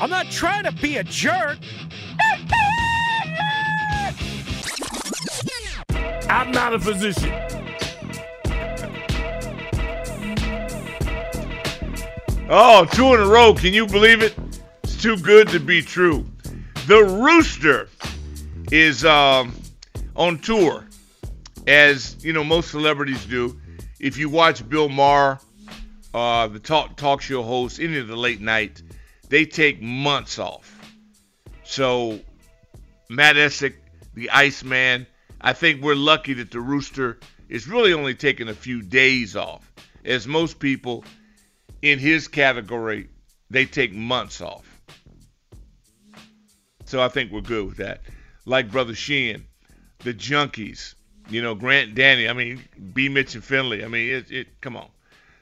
I'm not trying to be a jerk. I'm not a physician. Oh, two in a row. Can you believe it? It's too good to be true. The Rooster is um, on tour, as you know most celebrities do. If you watch Bill Maher, uh, the talk talk show host, any of the late night, they take months off. So Matt Essick, the Iceman, I think we're lucky that the Rooster is really only taking a few days off, as most people in his category, they take months off. So I think we're good with that. Like Brother Sheehan, the Junkies, you know, Grant Danny, I mean, B. Mitch and Finley. I mean, it, it come on.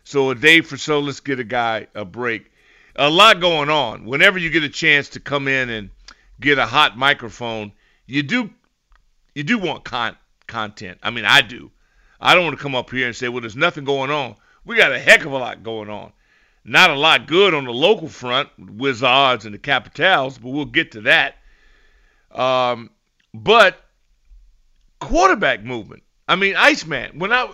So a day for so, let's get a guy a break. A lot going on. Whenever you get a chance to come in and get a hot microphone, you do you do want con- content. I mean, I do. I don't want to come up here and say, well, there's nothing going on. We got a heck of a lot going on. Not a lot good on the local front, Wizards and the Capitals, but we'll get to that. Um, but quarterback movement. I mean, Iceman. When I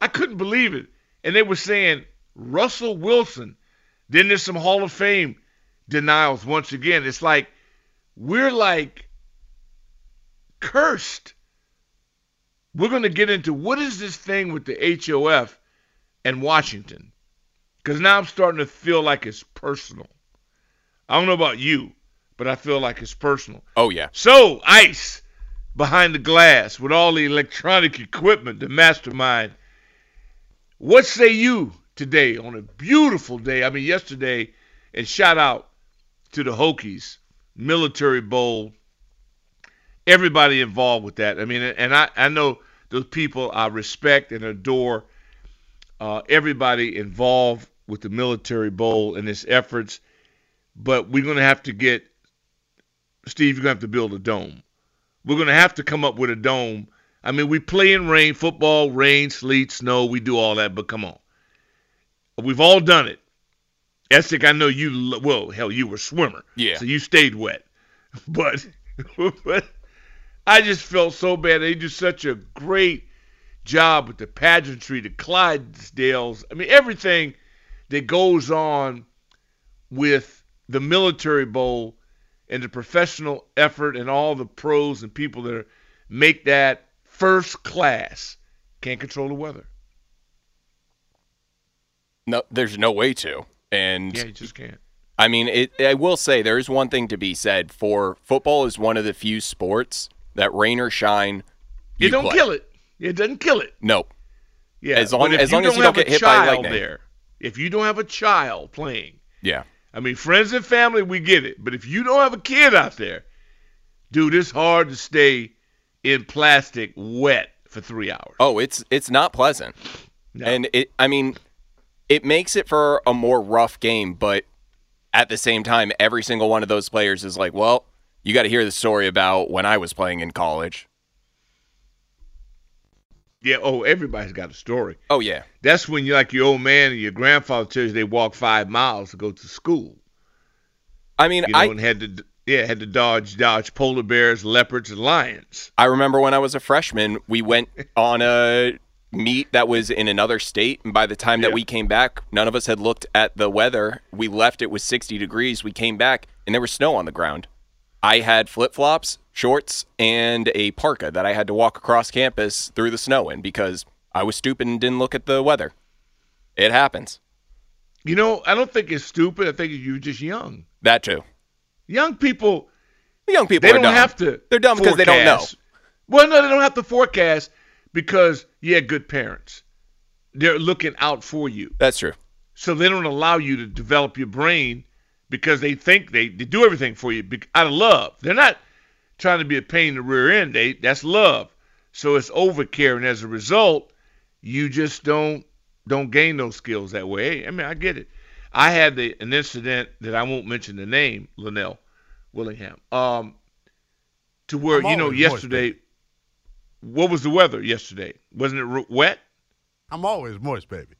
I couldn't believe it, and they were saying Russell Wilson. Then there's some Hall of Fame denials once again. It's like we're like cursed. We're going to get into what is this thing with the HOF and Washington? Because now I'm starting to feel like it's personal. I don't know about you, but I feel like it's personal. Oh yeah. So, ICE behind the glass with all the electronic equipment, the mastermind. What say you today on a beautiful day? I mean, yesterday, and shout out to the Hokies, Military Bowl, everybody involved with that. I mean, and I, I know those people I respect and adore, uh, everybody involved with the Military Bowl and its efforts. But we're going to have to get, Steve, you're going to have to build a dome. We're going to have to come up with a dome. I mean, we play in rain, football, rain, sleet, snow, we do all that, but come on. We've all done it. Essick, I know you, well, hell, you were a swimmer. Yeah. So you stayed wet. But, but I just felt so bad. They do such a great job with the pageantry, the Clydesdales. I mean, everything that goes on with the Military Bowl and the professional effort and all the pros and people that are, make that first class can't control the weather. No, there's no way to. And Yeah, you just can't. I mean, it. I will say there is one thing to be said for football is one of the few sports that rain or shine. You, don't play. kill it. It doesn't kill it. No. Yeah. As long- as long as you don't get hit by lightning. there, if you don't have a child playing, Yeah. I mean, friends and family, we get it. But if you don't have a kid out there, dude, it's hard to stay in plastic wet for three hours. Oh, it's it's not pleasant. No. And it. I mean, it makes it for a more rough game, but at the same time, every single one of those players is like, well, you got to hear the story about when I was playing in college. Yeah. Oh, everybody's got a story. Oh yeah. That's when you like your old man and your grandfather tells you they walked five miles to go to school. I mean, You know, I and had to Yeah, had to dodge dodge polar bears, leopards, and lions. I remember when I was a freshman, we went on a meet that was in another state, and by the time that we came back, none of us had looked at the weather. We left it was 60 degrees. We came back and there was snow on the ground. I had flip-flops, shorts, and a parka that I had to walk across campus through the snow in because I was stupid and didn't look at the weather. It happens. You know, I don't think it's stupid. I think you're just young. That too. Young people, The young people they don't dumb. have to. They're dumb because they don't know. Well, no, they don't have to forecast because you had good parents. They're looking out for you. That's true. So they don't allow you to develop your brain because they think they, they do everything for you out of love. They're not trying to be a pain in the rear end. They that's love. So it's overcare, and as a result, you just don't don't gain those skills that way. I mean, I get it. I had the, an incident that I won't mention the name, Linnell Willingham, um, to where I'm you know always moist, yesterday. What was the weather yesterday? Wasn't it r- wet? I'm always moist, baby.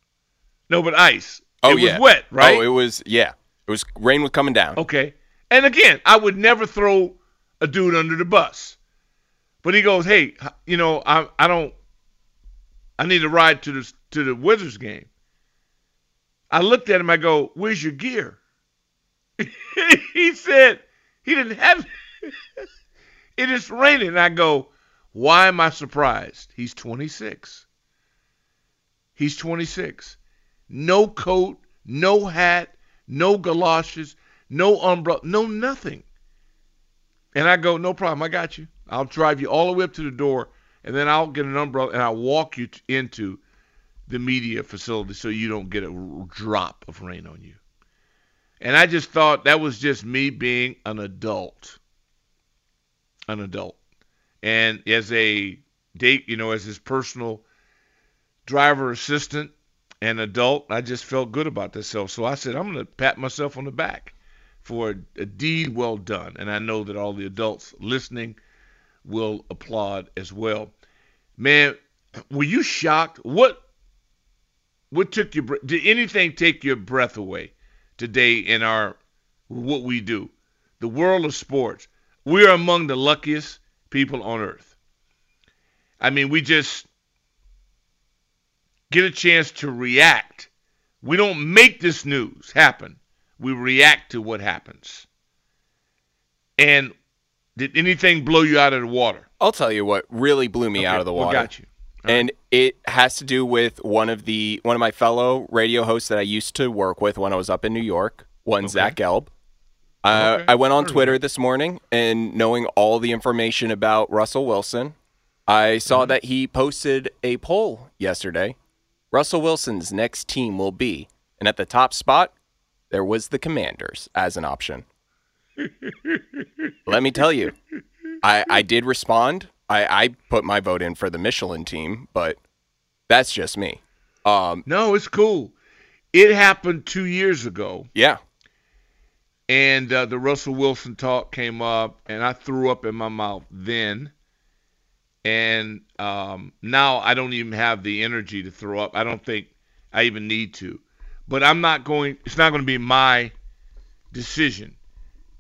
No, but ice. Oh it yeah. was wet, oh, right? Oh, it was yeah. It was rain was coming down. Okay. And again, I would never throw a dude under the bus. But he goes, "Hey, you know, I I don't I need to ride to the to the Wizards game." I looked at him. I go, "Where's your gear?" he said he didn't have it. it is raining. And I go, "Why am I surprised?" He's 26. He's 26. No coat, no hat, no galoshes, no umbrella, no nothing. And I go, no problem, I got you. I'll drive you all the way up to the door, and then I'll get an umbrella and I'll walk you t- into the media facility so you don't get a drop of rain on you. And I just thought that was just me being an adult. An adult. And as a date, you know, as his personal driver assistant and adult, I just felt good about myself. So I said, I'm going to pat myself on the back for a, a deed well done. And I know that all the adults listening will applaud as well. Man, were you shocked? What what took your? Did anything take your breath away today in our what we do? The world of sports. We are among the luckiest people on earth. I mean, we just get a chance to react. We don't make this news happen. We react to what happens. And did anything blow you out of the water? I'll tell you what really blew me out of the water. got you? and it has to do with one of the one of my fellow radio hosts that I used to work with when I was up in New York. One Zach Gelb. Uh, Okay. I went on Twitter this morning and knowing all the information about Russell Wilson, I saw Mm-hmm. that he posted a poll yesterday. Russell Wilson's next team will be, and at the top spot, there was the Commanders as an option. Let me tell you, I, I did respond. I, I put my vote in for the Michelin team, but that's just me. Um, No, it's cool. It happened two years ago, yeah, and uh, the Russell Wilson talk came up, and I threw up in my mouth then. And um, now I don't even have the energy to throw up. I don't think I even need to. But I'm not going. It's not going to be my decision.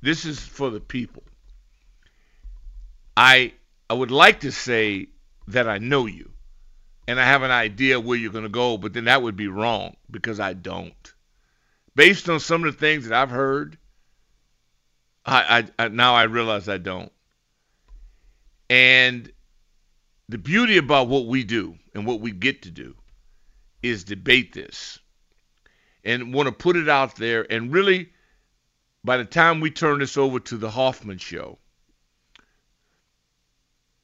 This is for the people. I I would like to say that I know you and I have an idea where you're going to go, but then that would be wrong because I don't. Based on some of the things that I've heard, I, I, I now I realize I don't. And the beauty about what we do and what we get to do is debate this and want to put it out there and really by the time we turn this over to the Hoffman show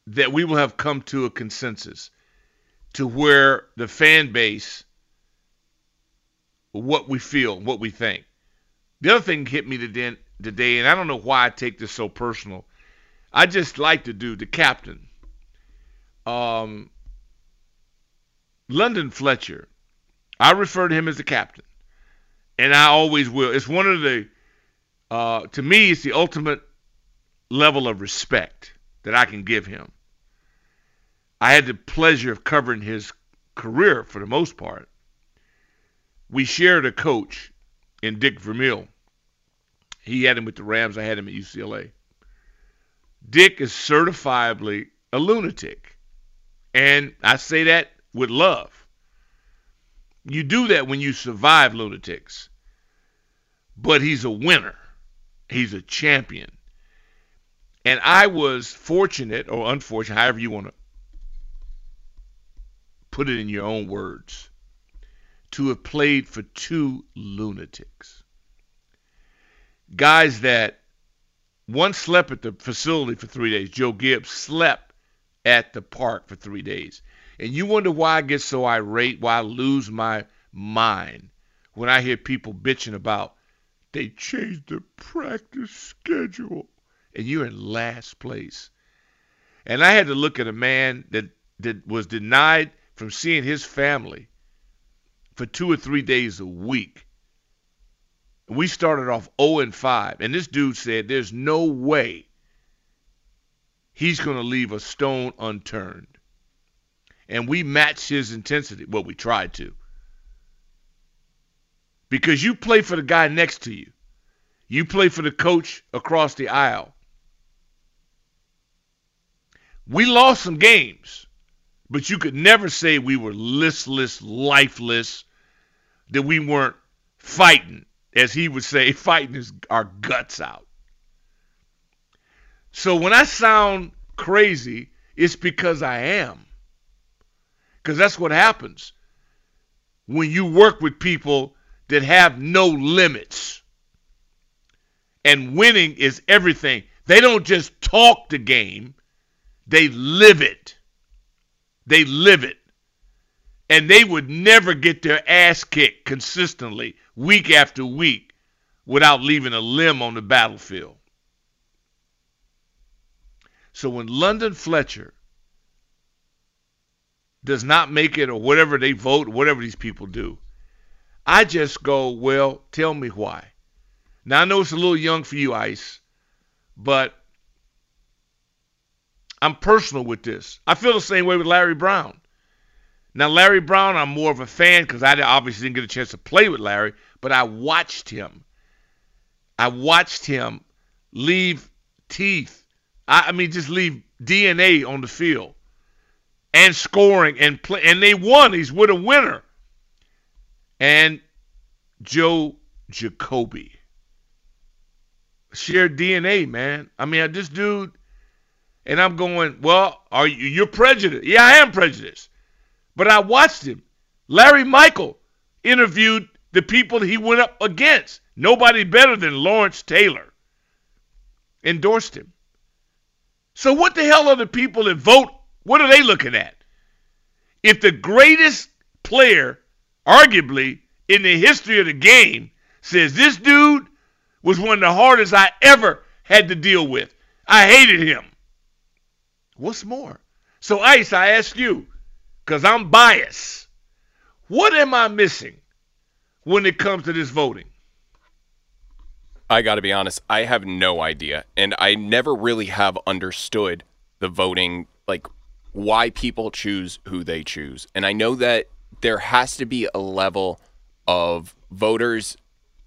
that we will have come to a consensus to where the fan base what we feel, what we think. The other thing hit me today, today, and I don't know why I take this so personal. I just like to do the captain. Um, London Fletcher. I refer to him as the captain, and I always will. It's one of the, uh, to me, it's the ultimate level of respect that I can give him. I had the pleasure of covering his career for the most part. We shared a coach in Dick Vermeil. He had him with the Rams. I had him at UCLA. Dick is certifiably a lunatic. And I say that with love. You do that when you survive lunatics. But he's a winner. He's a champion. And I was fortunate or unfortunate, however you want to put it in your own words, to have played for two lunatics. Guys that one slept at the facility for three days. Joe Gibbs slept at the park for three days. And you wonder why I get so irate, why I lose my mind when I hear people bitching about they changed the practice schedule and you're in last place. And I had to look at a man that, that was denied from seeing his family for two or three days a week. We started off 0 and 5, and this dude said there's no way he's going to leave a stone unturned. And we matched his intensity. Well, we tried to. Because you play for the guy next to you. You play for the coach across the aisle. We lost some games, but you could never say we were listless, lifeless, that we weren't fighting, as he would say, fighting his, our guts out. So when I sound crazy, it's because I am. Because that's what happens when you work with people that have no limits. And winning is everything. They don't just talk the game, they live it. They live it. And they would never get their ass kicked consistently, week after week, without leaving a limb on the battlefield. So when London Fletcher does not make it, or whatever they vote, whatever these people do, I just go, well, tell me why. Now I know it's a little young for you, Ice, but I'm personal with this. I feel the same way with Larry Brown. Now, Larry Brown, I'm more of a fan because I obviously didn't get a chance to play with Larry, but I watched him. I watched him leave teeth. I, I mean, just leave DNA on the field and scoring and play. And they won. He's with a winner. And Joe Jacoby shared DNA, man. I mean, this dude and I'm going, well, are you you're prejudiced? Yeah, I am prejudiced. But I watched him. Larry Michael interviewed the people he went up against. Nobody better than Lawrence Taylor endorsed him. So what the hell are the people that vote? What are they looking at? If the greatest player, arguably in the history of the game, says this dude was one of the hardest I ever had to deal with. I hated him. What's more? So, Ice, I ask you, because I'm biased, what am I missing when it comes to this voting? I got to be honest, I have no idea. And I never really have understood the voting, like why people choose who they choose. And I know that there has to be a level of voters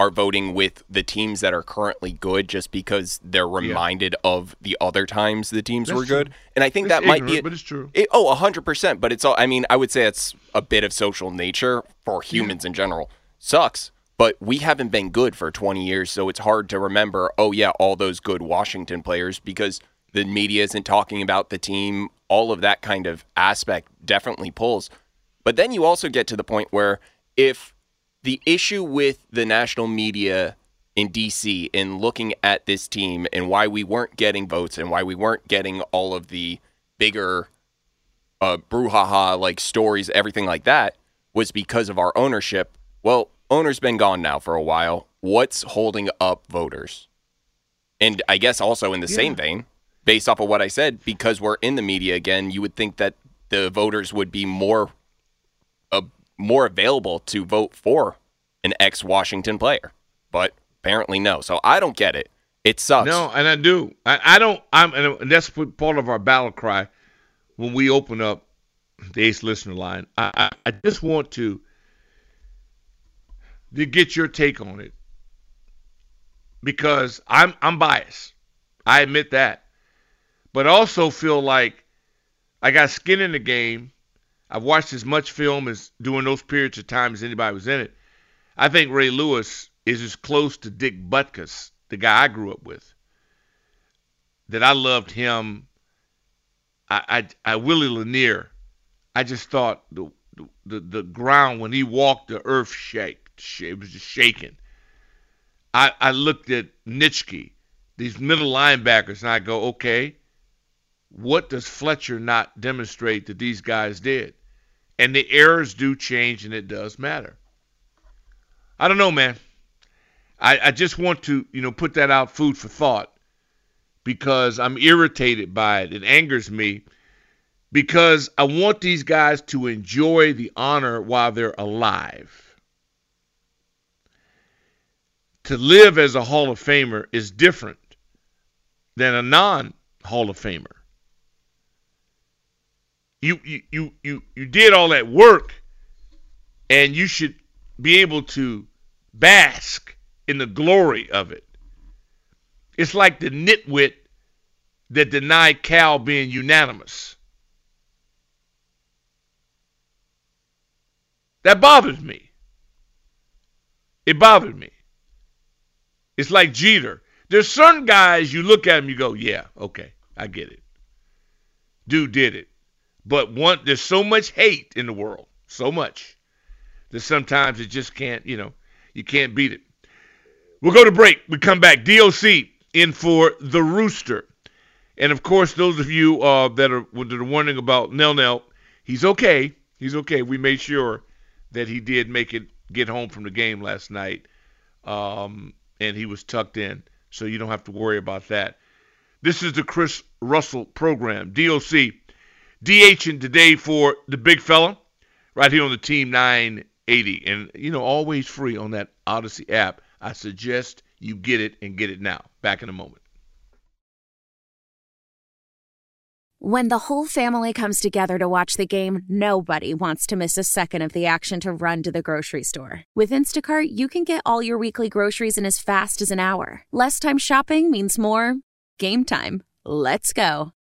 are voting with the teams that are currently good just because they're reminded yeah. of the other times the teams That's were good. True. And I think it's that might be, it, but it's true. It, oh, hundred percent. But it's all. I mean, I would say it's a bit of social nature for humans yeah. in general. Sucks, but we haven't been good for twenty years, so it's hard to remember. Oh yeah, all those good Washington players because the media isn't talking about the team. All of that kind of aspect definitely pulls. But then you also get to the point where if the issue with the national media in DC in looking at this team and why we weren't getting votes and why we weren't getting all of the bigger uh, brouhaha like stories, everything like that, was because of our ownership. Well, owner's been gone now for a while. What's holding up voters? And I guess also in the yeah. same vein, based off of what I said, because we're in the media again, you would think that the voters would be more more available to vote for an ex Washington player. But apparently, no. So I don't get it. It sucks. No, and I do. I, I don't. I'm, and that's part of our battle cry when we open up the Ace listener line. I, I, just want to to get your take on it. because I'm I'm biased. I admit that. But also feel like I got skin in the game. I've watched as much film as during those periods of time as anybody was in it. I think Ray Lewis is as close to Dick Butkus, the guy I grew up with, that I loved him. I, I, I Willie Lanier, I just thought the, the the ground when he walked, the earth shake. It was just shaking. I, I looked at Nitschke, these middle linebackers, and I go, okay, what does Fletcher not demonstrate that these guys did? And the errors do change, and it does matter. I don't know, man. I, I just want to, you know, put that out food for thought because I'm irritated by it. It angers me because I want these guys to enjoy the honor while they're alive. To live as a Hall of Famer is different than a non Hall of Famer. You, you you you did all that work and you should be able to bask in the glory of it. It's like the nitwit that denied Cal being unanimous. That bothers me. It bothered me. It's like Jeter. There's certain guys you look at them, you go, yeah, okay, I get it. Dude did it. But one, there's so much hate in the world, so much, that sometimes it just can't, you know, you can't beat it. We'll go to break. We come back. DOC in for the Rooster. And of course, those of you uh, that, are, that are wondering about Nell Nell, he's okay. He's okay. We made sure that he did make it get home from the game last night. Um, and he was tucked in, so you don't have to worry about that. This is the Chris Russell program, DOC. DHing today for the big fella, right here on the Team 980. And, you know, always free on that Audacy app. I suggest you get it and get it now. Back in a moment. When the whole family comes together to watch the game, nobody wants to miss a second of the action to run to the grocery store. With Instacart, you can get all your weekly groceries in as fast as an hour. Less time shopping means more game time. Let's go.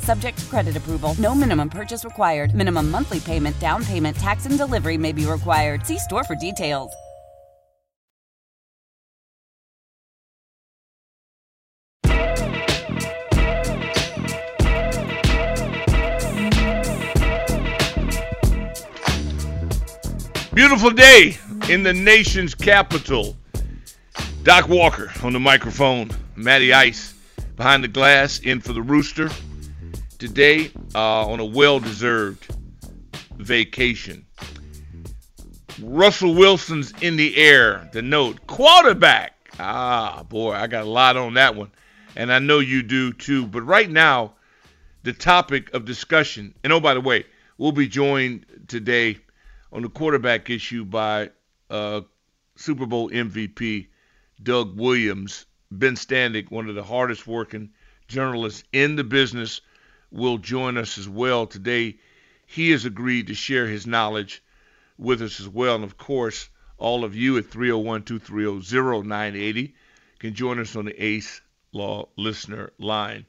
Subject to credit approval. No minimum purchase required. Minimum monthly payment, down payment, tax, and delivery may be required. See store for details. Beautiful day in the nation's capital. Doc Walker on the microphone. Matty Ice behind the glass in for the Rooster. Today uh, on a well-deserved vacation. Russell Wilson's in the air. The note quarterback. Ah, boy, I got a lot on that one, and I know you do too. But right now, the topic of discussion. And oh, by the way, we'll be joined today on the quarterback issue by uh, Super Bowl MVP Doug Williams. Ben Standig, one of the hardest working journalists in the business, will join us as well today. He has agreed to share his knowledge with us as well. And of course, all of you at 301 230 0980 can join us on the Ace Law listener line.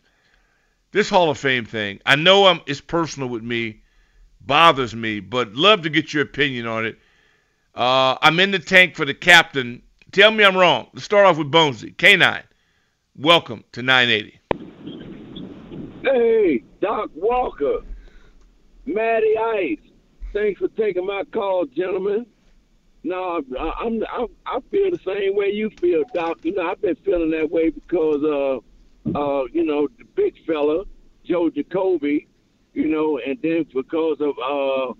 This Hall of Fame thing, I know I'm, it's personal with me bothers me, but love to get your opinion on it. Uh, I'm in the tank for the captain. Tell me I'm wrong. Let's start off with Bonesy. K9. Welcome to 980. Hey, Doc Walker, Matty Ice. Thanks for taking my call, gentlemen. No, I- I'm, I'm I feel the same way you feel, Doc. You know, I've been feeling that way because uh uh you know the big fella Joe Jacoby, you know, and then because of uh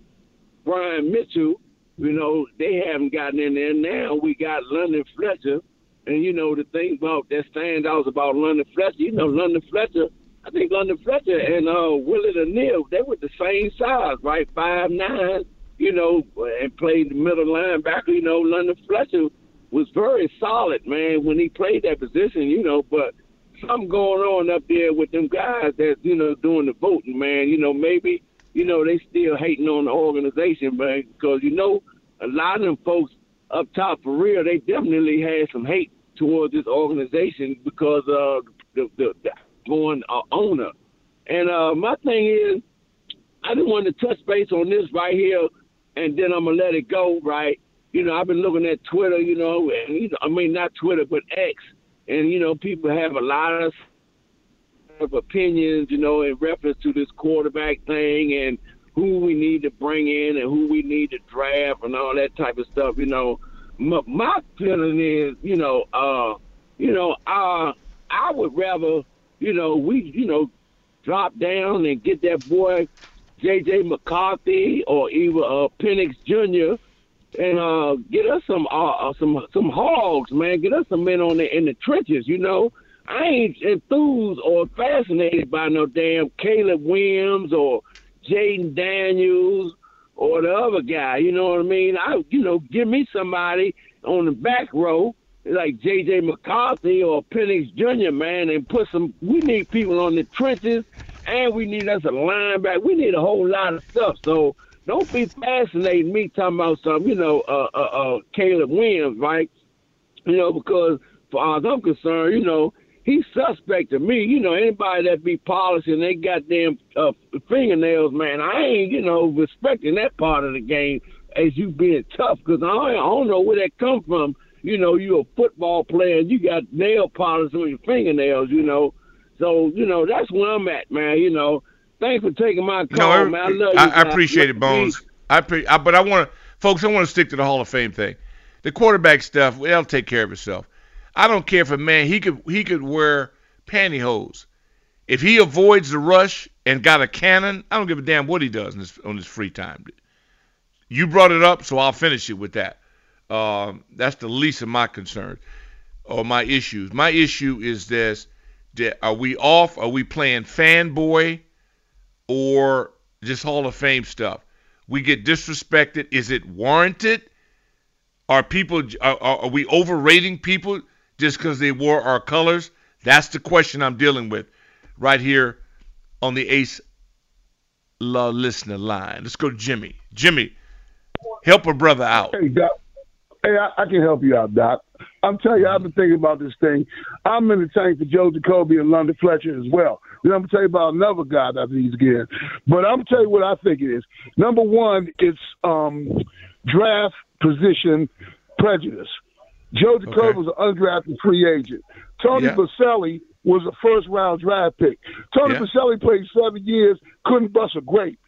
Brian Mitchell, you know, they haven't gotten in there. Now we got London Fletcher, and you know the thing about that standouts about London Fletcher. You know, London Fletcher. I think London Fletcher and uh Willie O'Neal, they were the same size, right? Five nine you know, and played the middle linebacker. You know, London Fletcher was very solid, man, when he played that position. You know, but something going on up there with them guys that you know doing the voting, man. You know, maybe you know they still hating on the organization, man, because you know a lot of them folks up top for real, they definitely had some hate towards this organization because uh the the, the going uh, owner. And uh my thing is, I just wanted to touch base on this right here and then I'm gonna let it go, right? You know, I've been looking at Twitter, you know, and you know, I mean not Twitter, but X, and you know, people have a lot of, of opinions, you know, in reference to this quarterback thing and who we need to bring in and who we need to draft and all that type of stuff. You know, my, my feeling is, you know, uh, you know, uh, I would rather, you know, we, you know, drop down and get that boy J.J. McCarthy or even uh, Penix Jr. and uh, get us some uh, uh, some some hogs, man. Get us some men on the in the trenches. You know, I ain't enthused or fascinated by no damn Caleb Williams or Jayden Daniels or the other guy. You know what I mean? I you know give me somebody on the back row like J.J. McCarthy or Penix Jr. Man, and put some. We need people on the trenches and we need us a linebacker. We need a whole lot of stuff. So don't be fascinating me talking about some, you know, uh, uh, uh, Caleb Williams, right? You know, because far as I'm concerned, you know, he's suspect to me. You know, anybody that be polishing they goddamn uh, fingernails, man, I ain't, you know, respecting that part of the game as you being tough because I, I don't know where that come from. You know, you're a football player and you got nail polish on your fingernails, you know. So, you know, that's where I'm at, man. You know, thanks for taking my call, no, man. I love you. I, I appreciate it, Bones. I, pre- I but I want to, folks. I want to stick to the Hall of Fame thing. The quarterback stuff, well, it'll take care of itself. I don't care if a man he could he could wear pantyhose. If he avoids the rush and got a cannon, I don't give a damn what he does his, on his free time. You brought it up, so I'll finish it with that. Um, that's the least of my concerns or my issues. My issue is this are we off? Are we playing fanboy or just Hall of Fame stuff? We get disrespected. Is it warranted? Are people are, are we overrating people just because they wore our colors? That's the question I'm dealing with right here on the Ace La listener line. Let's go to Jimmy. Jimmy, help a brother out. Hey, Doc. Hey, I, I can help you out, Doc. I'm telling you, I've been thinking about this thing. I'm in the tank for Joe Jacoby and London Fletcher as well. Then I'm gonna tell you about another guy that he's getting. But I'm gonna tell you what I think it is. Number one, it's um, draft position prejudice. Joe Jacoby okay. was an undrafted free agent. Tony yeah. Boselli was a first round draft pick. Tony yeah. Boselli played seven years, couldn't bust a grape.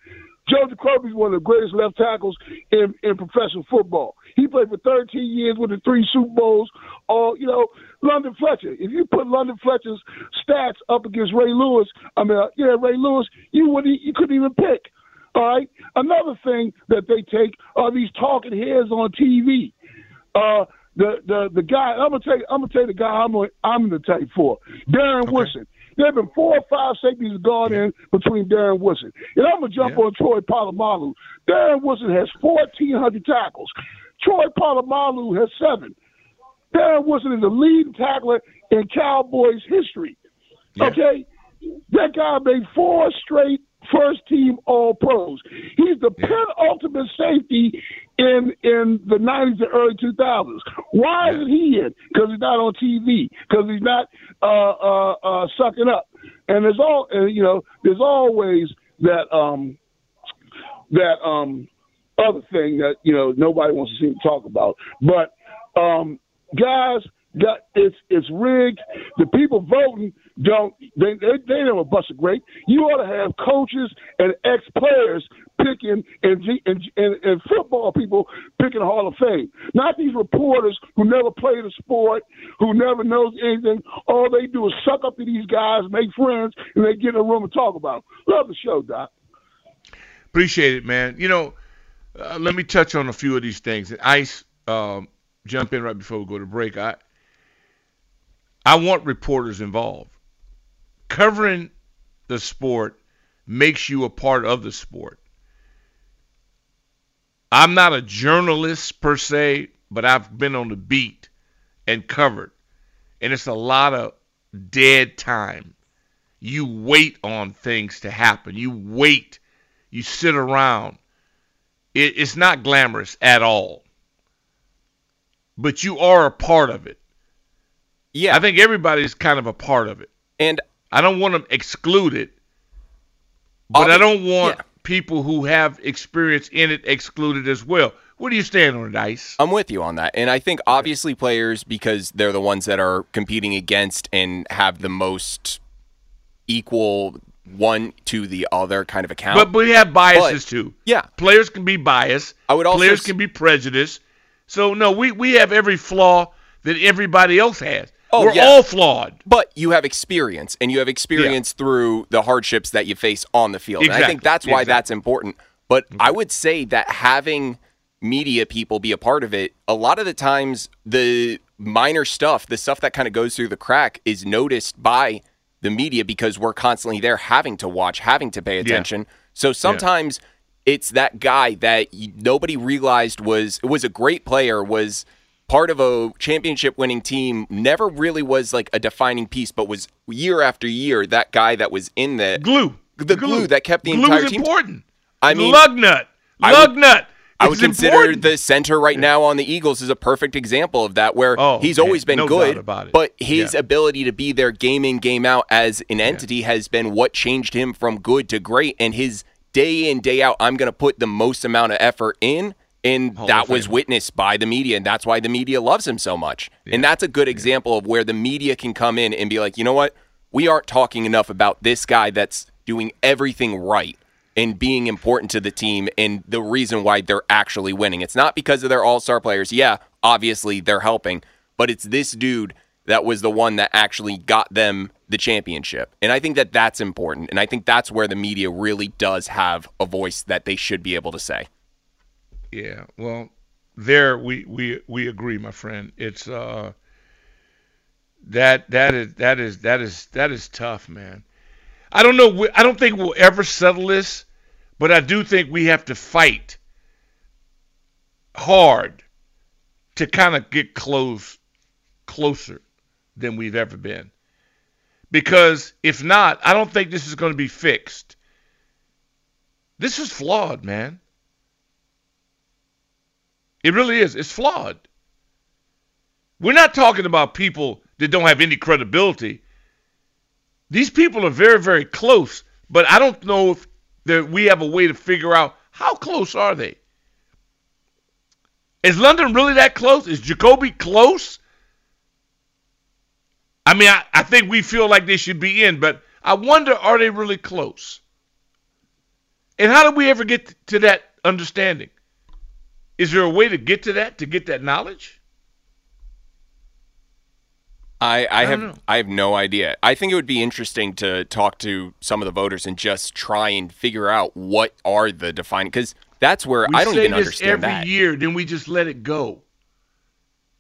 Joe Jacoby is one of the greatest left tackles in, in professional football. He played for 13 years with the three Super Bowls. All you know, London Fletcher. If you put London Fletcher's stats up against Ray Lewis, I mean, uh, yeah, Ray Lewis, you would you couldn't even pick. All right. Another thing that they take are these talking heads on TV. Uh, the the the guy I'm gonna tell you, I'm gonna tell you the guy I'm gonna, I'm gonna take for Darren okay. Woodson. There have been four or five safeties gone in between Darren Woodson. And I'm gonna jump yeah. on Troy Polamalu. Darren Woodson has 1,400 tackles. Troy Polamalu has seven. Darren Woodson is the leading tackler in Cowboys history. Yeah. Okay, that guy made four straight first team All Pros. He's the yeah. penultimate safety in in the nineties and early two thousands. Why isn't he in? Because he's not on TV. Because he's not uh, uh, uh, sucking up. And there's all you know. There's always that um that um other thing that you know nobody wants to seem to talk about. But um guys, got it's it's rigged. The people voting don't they they, they never bust a grape. You ought to have coaches and ex players picking and, and and and football people picking Hall of Fame. Not these reporters who never played a sport, who never knows anything. All they do is suck up to these guys, make friends, and they get in a room and talk about them. Love the show, Doc. Appreciate it, man. You know, uh, let me touch on a few of these things. Ice, um, jump in right before we go to break. I I want reporters involved. Covering the sport makes you a part of the sport. I'm not a journalist per se, but I've been on the beat and covered. And it's a lot of dead time. You wait on things to happen. You wait. You sit around. It, it's not glamorous at all. But you are a part of it. Yeah. I think everybody's kind of a part of it. And I don't want to exclude it, but I don't want yeah. people who have experience in it excluded as well. Where do you stand on it, Ice? I'm with you on that. And I think obviously players, because they're the ones that are competing against and have the most equal one to the other kind of account. But we have biases but, too. Yeah. Players can be biased. I would also players can be prejudiced. So no, we, we have every flaw that everybody else has. Oh, We're yeah. all flawed. But you have experience, and you have experience yeah. through the hardships that you face on the field. Exactly. And I think that's why exactly. that's important. But mm-hmm. I would say that having media people be a part of it, a lot of the times the minor stuff, the stuff that kind of goes through the crack, is noticed by the media because we're constantly there having to watch, having to pay attention. Yeah. So sometimes it's that guy that nobody realized was was a great player, was – part of a championship winning team never really was like a defining piece, but was year after year that guy that was in the glue, the glue, glue that kept the glue entire is team. important. I mean, lug nut, lug nut. I would consider important. the center right now on the Eagles is a perfect example of that, where oh, he's man, always been no good, but his yeah. ability to be there game in, game out as an entity yeah. has been what changed him from good to great. And his day in, day out, I'm going to put the most amount of effort in and Hall that was witnessed by the media, and that's why the media loves him so much. Yeah. And that's a good example yeah. of where the media can come in and be like, you know what? We aren't talking enough about this guy that's doing everything right and being important to the team and the reason why they're actually winning. It's not because of their all star players. Yeah, obviously they're helping, but it's this dude that was the one that actually got them the championship. And I think that that's important. And I think that's where the media really does have a voice that they should be able to say. Yeah, well, there we we we agree, my friend. It's uh that that is that is that is that is tough, man. I don't know. I don't think we'll ever settle this, but I do think we have to fight hard to kind of get close closer than we've ever been. Because if not, I don't think this is going to be fixed. This is flawed, man. It really is. It's flawed. We're not talking about people that don't have any credibility. These people are very, very close, but I don't know if that we have a way to figure out how close are they. Is London really that close? Is Jacoby close? I mean, I, I think we feel like they should be in, but I wonder are they really close? And how did we ever get to that understanding? Is there a way to get to that, to get that knowledge? I, I, I have know. I have no idea. I think it would be interesting to talk to some of the voters and just try and figure out what are the defining because that's where we I don't even this understand every that. year, then we just let it go.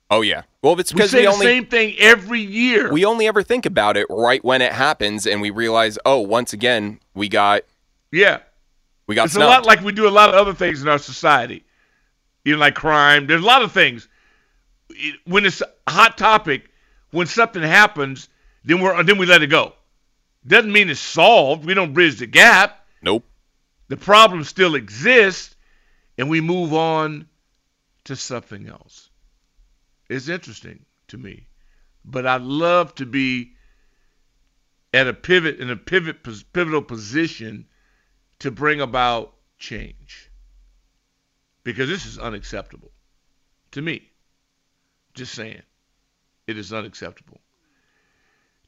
Oh yeah. Well, it's because we, say we only the same thing every year. We only ever think about it right when it happens, and we realize, oh, once again, we got yeah, we got. It's snubbed. a lot like we do a lot of other things in our society you know, like crime. There's a lot of things. When it's a hot topic, when something happens, then we're then we let it go. Doesn't mean it's solved. We don't bridge the gap. Nope. The problem still exists, and we move on to something else. It's interesting to me, but I'd love to be at a pivot in a pivot pivotal position to bring about change because this is unacceptable to me. Just saying. It is unacceptable.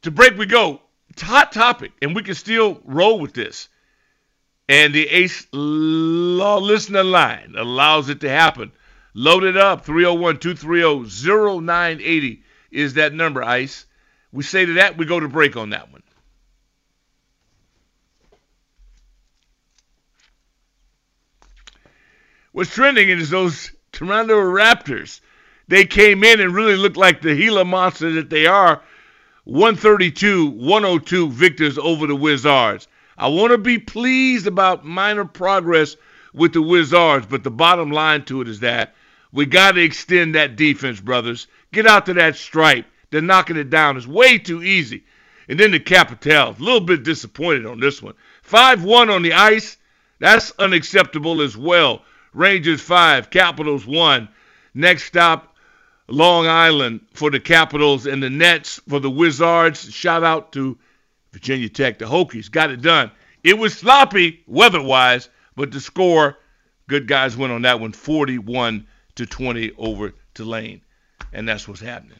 To break we go. Hot topic, and we can still roll with this. And the Ace law listener line allows it to happen. Load it up. 301 230 0980 is that number, Ice. We say to that, we go to break on that one. What's trending is those Toronto Raptors. They came in and really looked like the Gila monster that they are. 132 102 victors over the Wizards. I want to be pleased about minor progress with the Wizards, but the bottom line to it is that we got to extend that defense, brothers. Get out to that stripe. They're knocking it down. It's way too easy. And then the Capitals, a little bit disappointed on this one. 5 1 on the ice. That's unacceptable as well. Rangers 5, Capitals 1. Next stop, Long Island for the Capitals and the Nets for the Wizards. Shout out to Virginia Tech. The Hokies got it done. It was sloppy weather wise, but the score, good guys went on that one 41 to 20 over Tulane. And that's what's happening.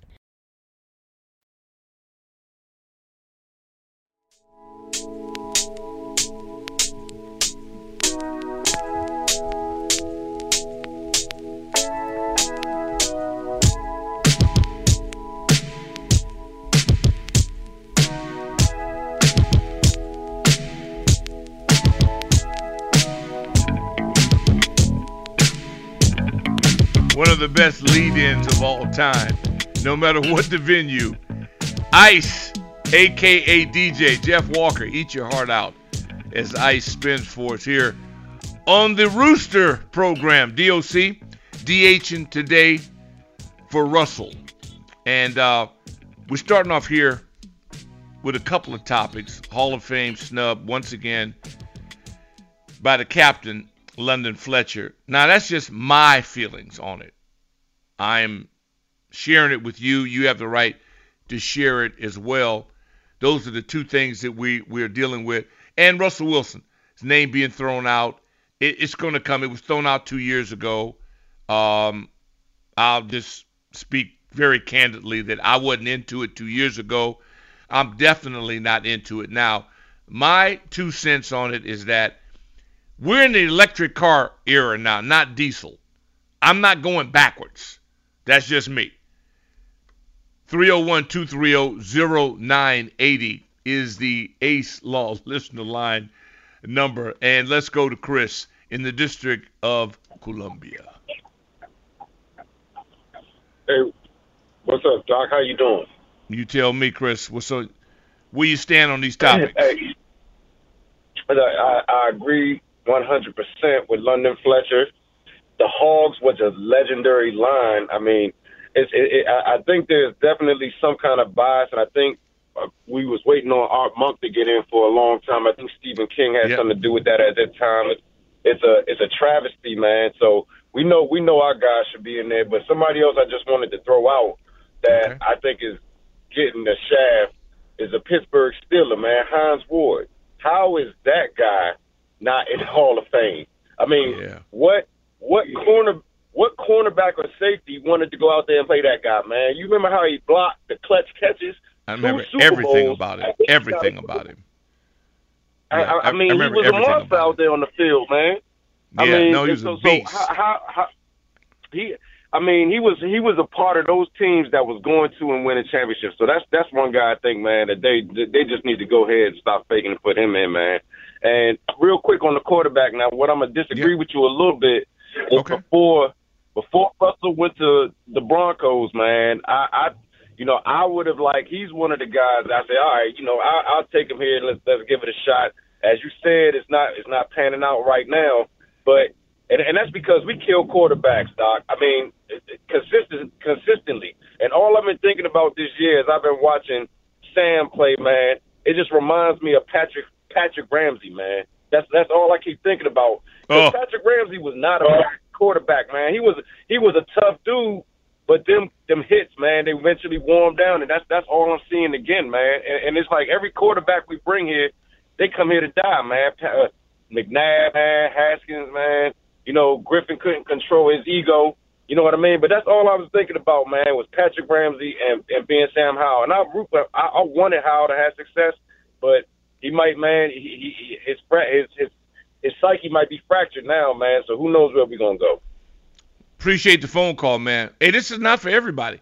The best lead-ins of all time, no matter what the venue. Ice, aka DJ Jeff Walker, eat your heart out as Ice spins for us here on the Rooster program, DOC, DHing today for Russell. And uh, we're starting off here with a couple of topics. Hall of Fame snub, once again, by the captain, London Fletcher. Now, that's just my feelings on it. I'm sharing it with you. You have the right to share it as well. Those are the two things that we, we're dealing with. And Russell Wilson, his name being thrown out. It, it's going to come. It was thrown out two years ago. Um, I'll just speak very candidly that I wasn't into it two years ago. I'm definitely not into it now. My two cents on it is that we're in the electric car era now, not diesel. I'm not going backwards. That's just me. 301 230 0980 is the Ace Law listener line number. And let's go to Chris in the District of Columbia. Hey, what's up, Doc? How you doing? You tell me, Chris. What's up? Where you stand on these topics? Hey, I, I agree 100% with London Fletcher. The Hogs was a legendary line. I mean, it's, it, it, I think there's definitely some kind of bias, and I think uh, we was waiting on Art Monk to get in for a long time. I think Stephen King had yep. something to do with that at that time. It, it's a it's a travesty, man. So we know we know our guys should be in there, but somebody else I just wanted to throw out that okay. I think is getting the shaft is a Pittsburgh Steeler, man, Hines Ward. How is that guy not in the Hall of Fame? I mean, yeah. what what corner what cornerback or safety wanted to go out there and play that guy, man? You remember how he blocked the clutch catches? I remember everything Bowls. about him. Everything about him. I, I, I mean, I he was a monster out there on the field, man. Yeah, I mean, no, he was so, a beast. So how, how, how, he, I mean, he was he was a part of those teams that was going to and winning championships. So that's that's one guy I think, man, that they they just need to go ahead and stop faking and put him in, man. And real quick on the quarterback now, what I'm gonna disagree yeah. with you a little bit okay. before before Russell went to the Broncos, man, I, I you know, I would have like he's one of the guys. I say, all right, you know, I, I'll take him here and let's let's give it a shot. As you said, it's not it's not panning out right now, but and, and that's because we kill quarterbacks, Doc. I mean, consistent consistently. And all I've been thinking about this year is I've been watching Sam play, man. It just reminds me of Patrick Patrick Ramsey, man. That's that's all I keep thinking about. Oh. Patrick Ramsey was not a quarterback, man. He was he was a tough dude, but them them hits, man, they eventually wore him down, and that's that's all I'm seeing again, man. And, and it's like every quarterback we bring here, they come here to die, man. Uh, McNabb, man, Haskins, man. You know, Griffin couldn't control his ego. You know what I mean? But that's all I was thinking about, man, was Patrick Ramsey and, and being Sam Howell. And I, I, I wanted Howell to have success, but he might, man, he, he, his, his, his, his psyche might be fractured now, man. So who knows where we're going to go. Appreciate the phone call, man. Hey, this is not for everybody.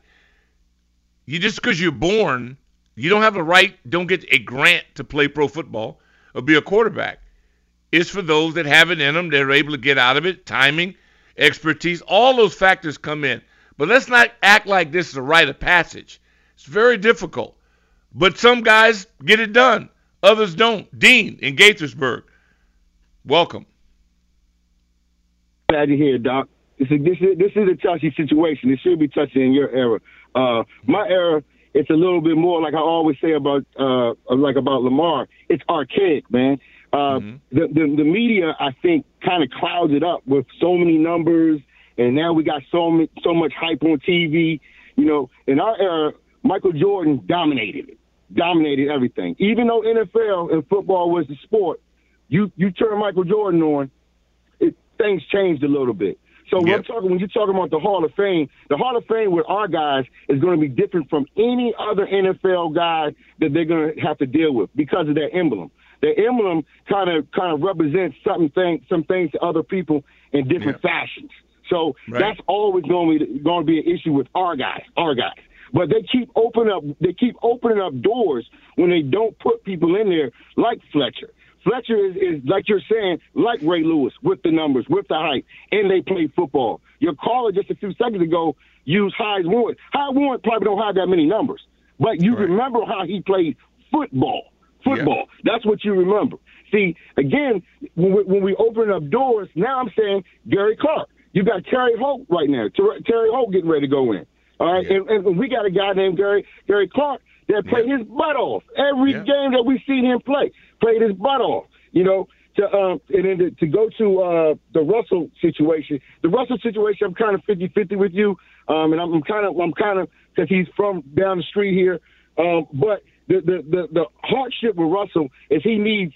You just because you're born, you don't have a right, don't get a grant to play pro football or be a quarterback. It's for those that have it in them, they're able to get out of it, timing, expertise, all those factors come in. But let's not act like this is a rite of passage. It's very difficult. But some guys get it done, others don't. Dean in Gaithersburg, welcome. Glad to hear, Doc. This is this is this is a touchy situation. It should be touchy in your era. Uh, my era, it's a little bit more like I always say about uh, like about Lamar. It's archaic, man. Uh, mm-hmm. the, the the media, I think, kind of clouds it up with so many numbers, and now we got so much so much hype on TV. You know, in our era, Michael Jordan dominated it, dominated everything. Even though NFL and football was the sport, you you turn Michael Jordan on, it, things changed a little bit. So yep. talking, when you're talking about the Hall of Fame, the Hall of Fame with our guys is going to be different from any other NFL guy that they're going to have to deal with because of their emblem. Their emblem kind of kind of represents something thing, some things to other people in different yep. fashions. So right. that's always going to be going to be an issue with our guys, our guys. But they keep opening up they keep opening up doors when they don't put people in there like Fletcher Fletcher is, is, like you're saying, like Ray Lewis with the numbers, with the height, and they play football. Your caller just a few seconds ago used Hines Ward. Hines Ward probably don't have that many numbers, but you right. remember how he played football. Football. Yeah. That's what you remember. See, again, when we, when we open up doors, now I'm saying Gary Clark. You got Torry Holt right now. Ter- Torry Holt getting ready to go in. All right, yeah. and, and we got a guy named Gary Gary Clark that played yeah. his butt off every game that we seen him play played his butt off. You know, to um, and then to, to go to uh, the Russell situation. The Russell situation, I'm kind of 50-50 with you, um, and I'm kind of I'm kind of because he's from down the street here. Um, but the, the the the hardship with Russell is he needs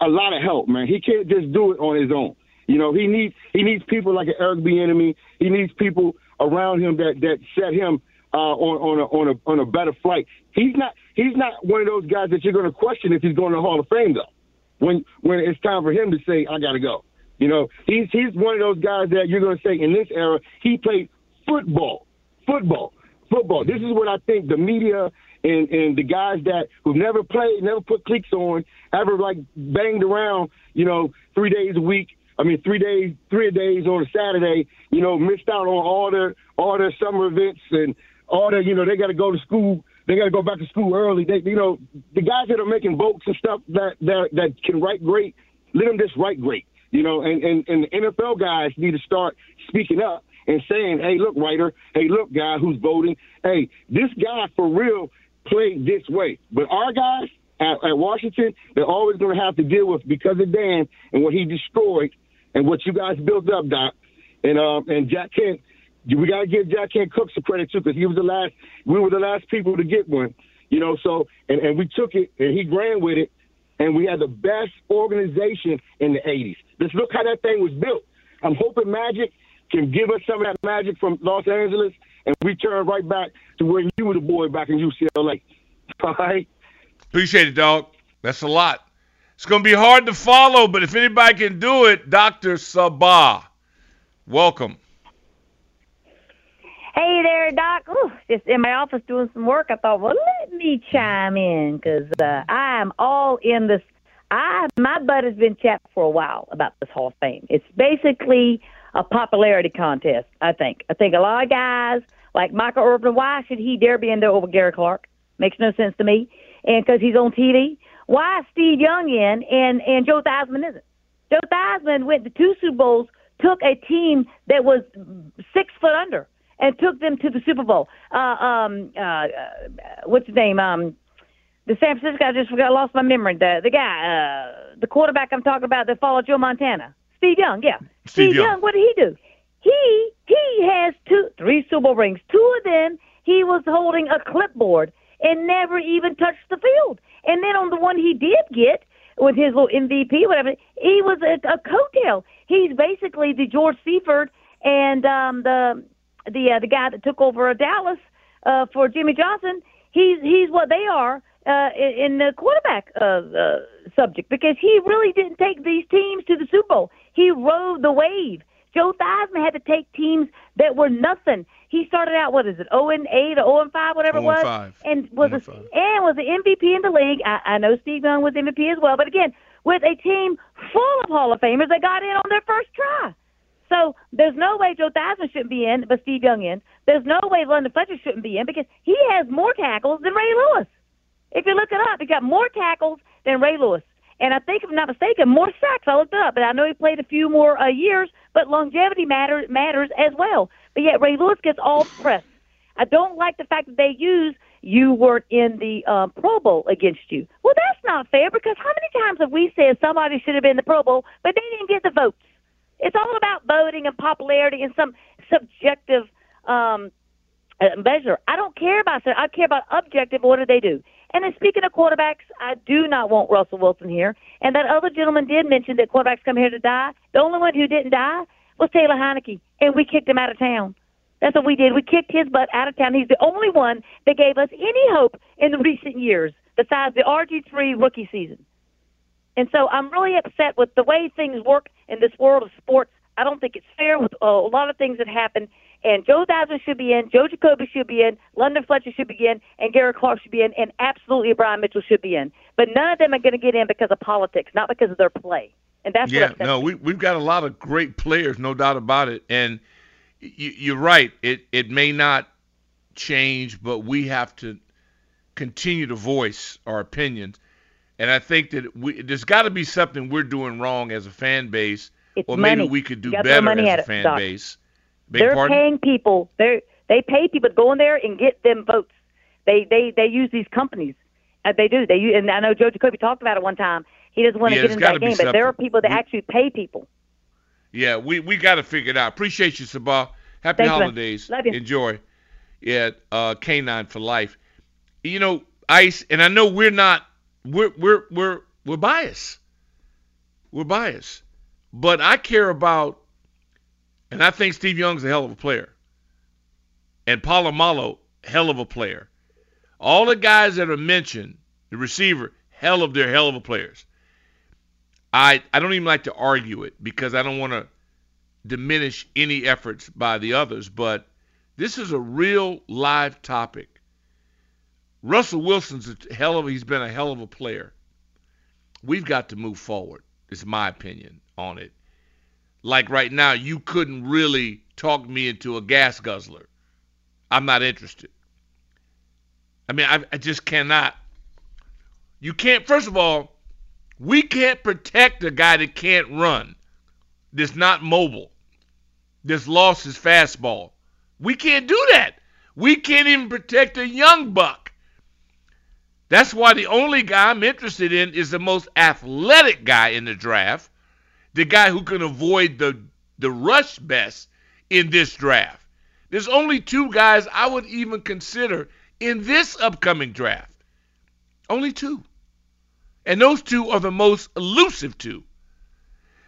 a lot of help, man. He can't just do it on his own. You know, he needs he needs people like an Eric B. Enemy. He needs people around him that that set him uh, on on a, on a on a better flight. He's not he's not one of those guys that you're going to question if he's going to the Hall of Fame though. When when it's time for him to say I got to go, you know, he's he's one of those guys that you're going to say in this era he played football, football, football. This is what I think the media and and the guys that who've never played, never put cleats on, ever like banged around, you know, three days a week. I mean, three days, three days on a Saturday. You know, missed out on all their all their summer events and all that. You know, they got to go to school. They got to go back to school early. They, you know, the guys that are making votes and stuff that that that can write great, let them just write great. You know, and and and the NFL guys need to start speaking up and saying, hey, look, writer, hey, look, guy who's voting, hey, this guy for real played this way. But our guys at, at Washington, they're always going to have to deal with because of Dan and what he destroyed and what you guys built up, Doc. And um, and Jack Kent, we got to give Jack Kent Cooke some credit too because he was the last. We were the last people to get one, you know. So and and we took it and he ran with it, and we had the best organization in the '80s. Just look how that thing was built. I'm hoping Magic can give us some of that magic from Los Angeles and we turn right back to where you were the boy back in UCLA. All right. Appreciate it, dog. That's a lot. It's going to be hard to follow, but if anybody can do it, Dr. Sabah, welcome. Hey there, Doc. Ooh, just in my office doing some work. I thought, well, let me chime in because uh, I am all in this. I my butt has been chapped for a while about this Hall of Fame. It's basically a popularity contest. I think. I think a lot of guys like Michael Irvin. Why should he dare be in there over Gary Clark? Makes no sense to me. And because he's on TV. Why is Steve Young in and and Joe Theismann isn't? Joe Theismann went to two Super Bowls, took a team that was six foot under and took them to the Super Bowl. Uh, um, uh, uh, what's his name? Um, the San Francisco. I just forgot, lost my memory. The the guy, uh, the quarterback I'm talking about that followed Joe Montana. Steve Young, yeah. Steve, Steve Young. Young. What did he do? He he has two, three Super Bowl rings. Two of them, he was holding a clipboard and never even touched the field. And then on the one he did get with his little MVP, whatever, he was a, a coattail. He's basically the George Seifert and um, the the uh, the guy that took over Dallas uh, for Jimmy Johnson. He's he's what they are uh, in, in the quarterback uh, uh, subject because he really didn't take these teams to the Super Bowl. He rode the wave. Joe Theismann had to take teams that were nothing. He started out what is it, 0 and 8 or 0 and 5, whatever it was, 5. and was a, and was the MVP in the league. I, I know Steve Young was MVP as well, but again, with a team full of Hall of Famers that got in on their first try. So there's no way Joe Theismann shouldn't be in, but Steve Young in. There's no way London Fletcher shouldn't be in because he has more tackles than Ray Lewis. If you look it up, he got more tackles than Ray Lewis. And I think, if I'm not mistaken, more sacks. I looked it up, but I know he played a few more uh, years. But longevity matters matters as well. But yet Ray Lewis gets all press. I don't like the fact that they use you weren't in the uh, Pro Bowl against you. Well, that's not fair because how many times have we said somebody should have been in the Pro Bowl, but they didn't get the votes? It's all about voting and popularity and some subjective um, uh, measure. I don't care about that. I care about objective. What do they do? And then speaking of quarterbacks, I do not want Russell Wilson here. And that other gentleman did mention that quarterbacks come here to die. The only one who didn't die was Taylor Heinicke, and we kicked him out of town. That's what we did. We kicked his butt out of town. He's the only one that gave us any hope in the recent years, besides the RG3 rookie season. And so I'm really upset with the way things work in this world of sports. I don't think it's fair with uh, a lot of things that happen. And Joe Theismann should be in, Joe Jacoby should be in, London Fletcher should be in, and Gary Clark should be in, and absolutely Brian Mitchell should be in. But none of them are going to get in because of politics, not because of their play. And that's yeah, no, we we've got a lot of great players, no doubt about it. And you, you're right; it it may not change, but we have to continue to voice our opinions. And I think that we, there's got to be something we're doing wrong as a fan base, It's or maybe we could do You better money as a fan Doc. base. Beg They're pardon? paying people. They they pay people to go in there and get them votes. They they they use these companies. Uh, they do. They use, and I know Joe Jacoby talked about it one time. He doesn't want to Yeah, get into that game, but there are people that We- actually pay people. Yeah, we, we got to figure it out. Appreciate you, Sabah. Happy Thanks, man. holidays. Love you. Enjoy. Yeah, uh, Canine for life. You know, Ice, and I know we're not we're we're we're we're biased. We're biased, but I care about, and I think Steve Young's a hell of a player. and Polamalu, hell of a player. All the guys that are mentioned, the receiver, hell of they're hell of a players. I I don't even like to argue it because I don't want to diminish any efforts by the others, but this is a real live topic. Russell Wilson's a hell of he's been a hell of a player. We've got to move forward. Is my opinion on it. Like right now, you couldn't really talk me into a gas guzzler. I'm not interested. I mean, I, I just cannot. You can't. First of all, we can't protect a guy that can't run, that's not mobile, that's lost his fastball. We can't do that. We can't even protect a young buck. That's why the only guy I'm interested in is the most athletic guy in the draft, the guy who can avoid the the rush best in this draft. There's only two guys I would even consider in this upcoming draft. Only two. And those two are the most elusive two.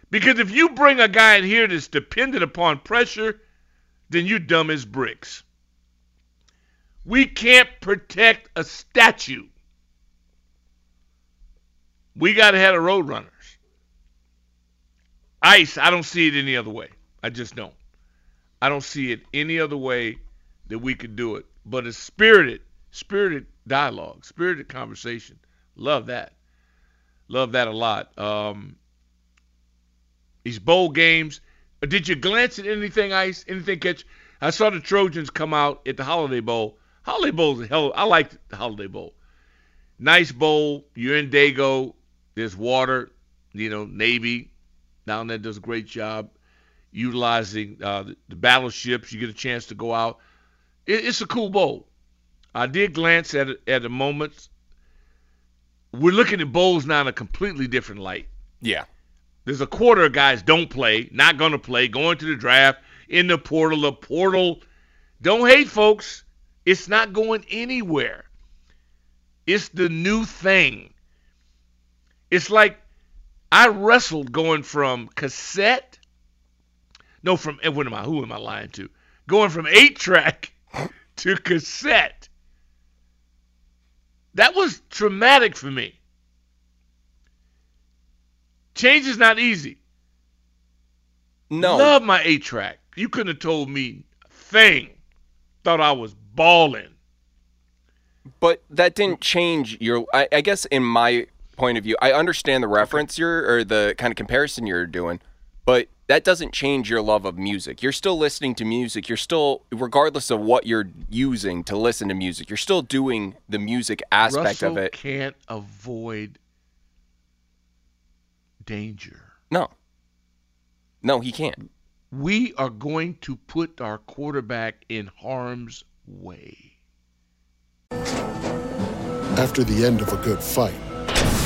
Because if you bring a guy in here that's dependent upon pressure, then you're dumb as bricks. We can't protect a statue. We got to have a road runners. Ice, I don't see it any other way. I just don't. I don't see it any other way that we could do it. But a spirited, spirited dialogue, spirited conversation. Love that. Love that a lot. Um, these bowl games. Did you glance at anything, Ice? Anything catch? I saw the Trojans come out at the Holiday Bowl. Holiday Bowl is a hell. I like the Holiday Bowl. Nice bowl. You're in Dago. There's water. You know, Navy down there does a great job utilizing uh, the, the, battleships. You get a chance to go out. It, it's a cool bowl. I did glance at it at the moment. We're looking at bowls now in a completely different light. Yeah. There's a quarter of guys don't play, not going to play, going to the draft, in the portal. The portal, don't hate folks. It's not going anywhere. It's the new thing. It's like I wrestled going from cassette. No, from eh, what am I? Who am I lying to? Going from eight track to cassette. That was traumatic for me. Change is not easy. No. Love my eight track. You couldn't have told me a thing. Thought I was balling. But that didn't change your. I, I guess in my point of view, I understand the reference you're or the kind of comparison you're doing, but that doesn't change your love of music. You're still listening to music. You're still, regardless of what you're using to listen to music, you're still doing the music aspect Russell of it. Can't avoid danger. No. No, he can't. We are going to put our quarterback in harm's way. After the end of a good fight,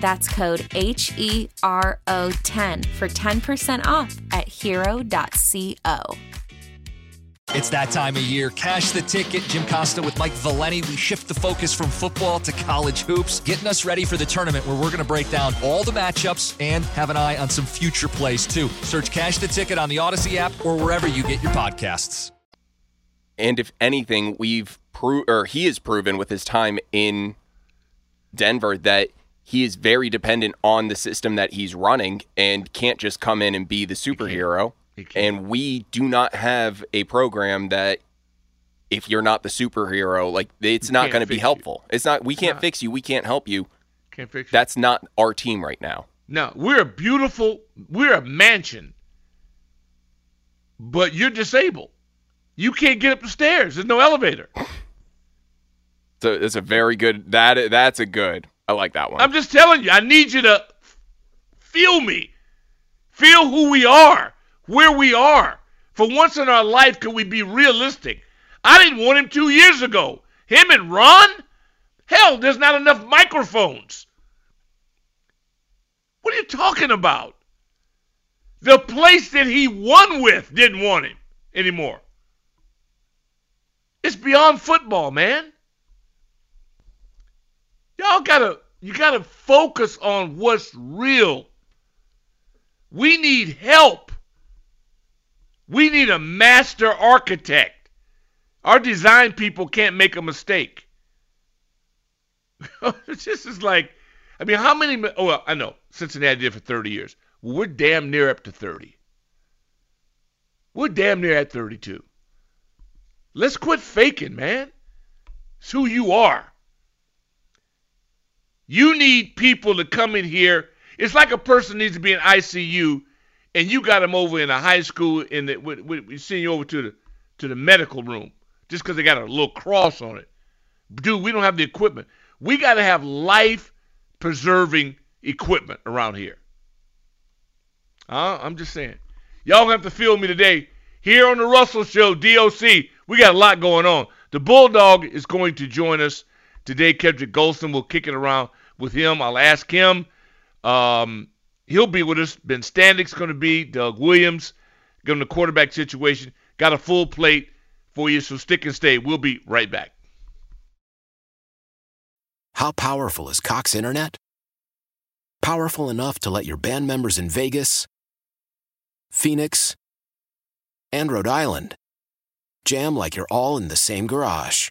That's code H E R O 10 for 10% off at hero.co. It's that time of year. Cash the ticket. Jim Costa with Mike Valenti. We shift the focus from football to college hoops, getting us ready for the tournament where we're going to break down all the matchups and have an eye on some future plays too. Search Cash the Ticket on the Audacy app or wherever you get your podcasts. And if anything, we've pro- or he has proven with his time in Denver that he is very dependent on the system that he's running and can't just come in and be the superhero. And we do not have a program that if you're not the superhero, like it's not can't going to be fix you. helpful. It's not we can't fix you, we can't help you. Can't fix you. That's not our team right now. No, we're a beautiful, we're a mansion, but you're disabled. You can't get up the stairs. There's no elevator. So it's a very good that that's a good. I like that one. I'm just telling you, I need you to feel me. Feel who we are, where we are. For once in our life, can we be realistic? I didn't want him two years ago. Him and Ron? Hell, there's not enough microphones. What are you talking about? The place that he won with didn't want him anymore. It's beyond football, man. Y'all gotta you gotta focus on what's real. We need help. We need a master architect. Our design people can't make a mistake. this is like, I mean, how many? Oh, well, I know Cincinnati did for 30 years. Well, we're damn near up to 30. We're damn near at 32. Let's quit faking, man. It's who you are. You need people to come in here. It's like a person needs to be in ICU, and you got them over in a high school, and we, send you over to the to the medical room just because they got a little cross on it. Dude, we don't have the equipment. We got to have life preserving equipment around here. Uh, I'm just saying. Y'all have to feel me today. Here on the Russell Show, DOC, we got a lot going on. The Bulldog is going to join us today. Cedric Golston will kick it around with him. I'll ask him. Um, he'll be with us. Ben Standig's going to be. Doug Williams, given the quarterback situation. Got a full plate for you, so stick and stay. We'll be right back. How powerful is Cox Internet? Powerful enough to let your band members in Vegas, Phoenix, and Rhode Island jam like you're all in the same garage.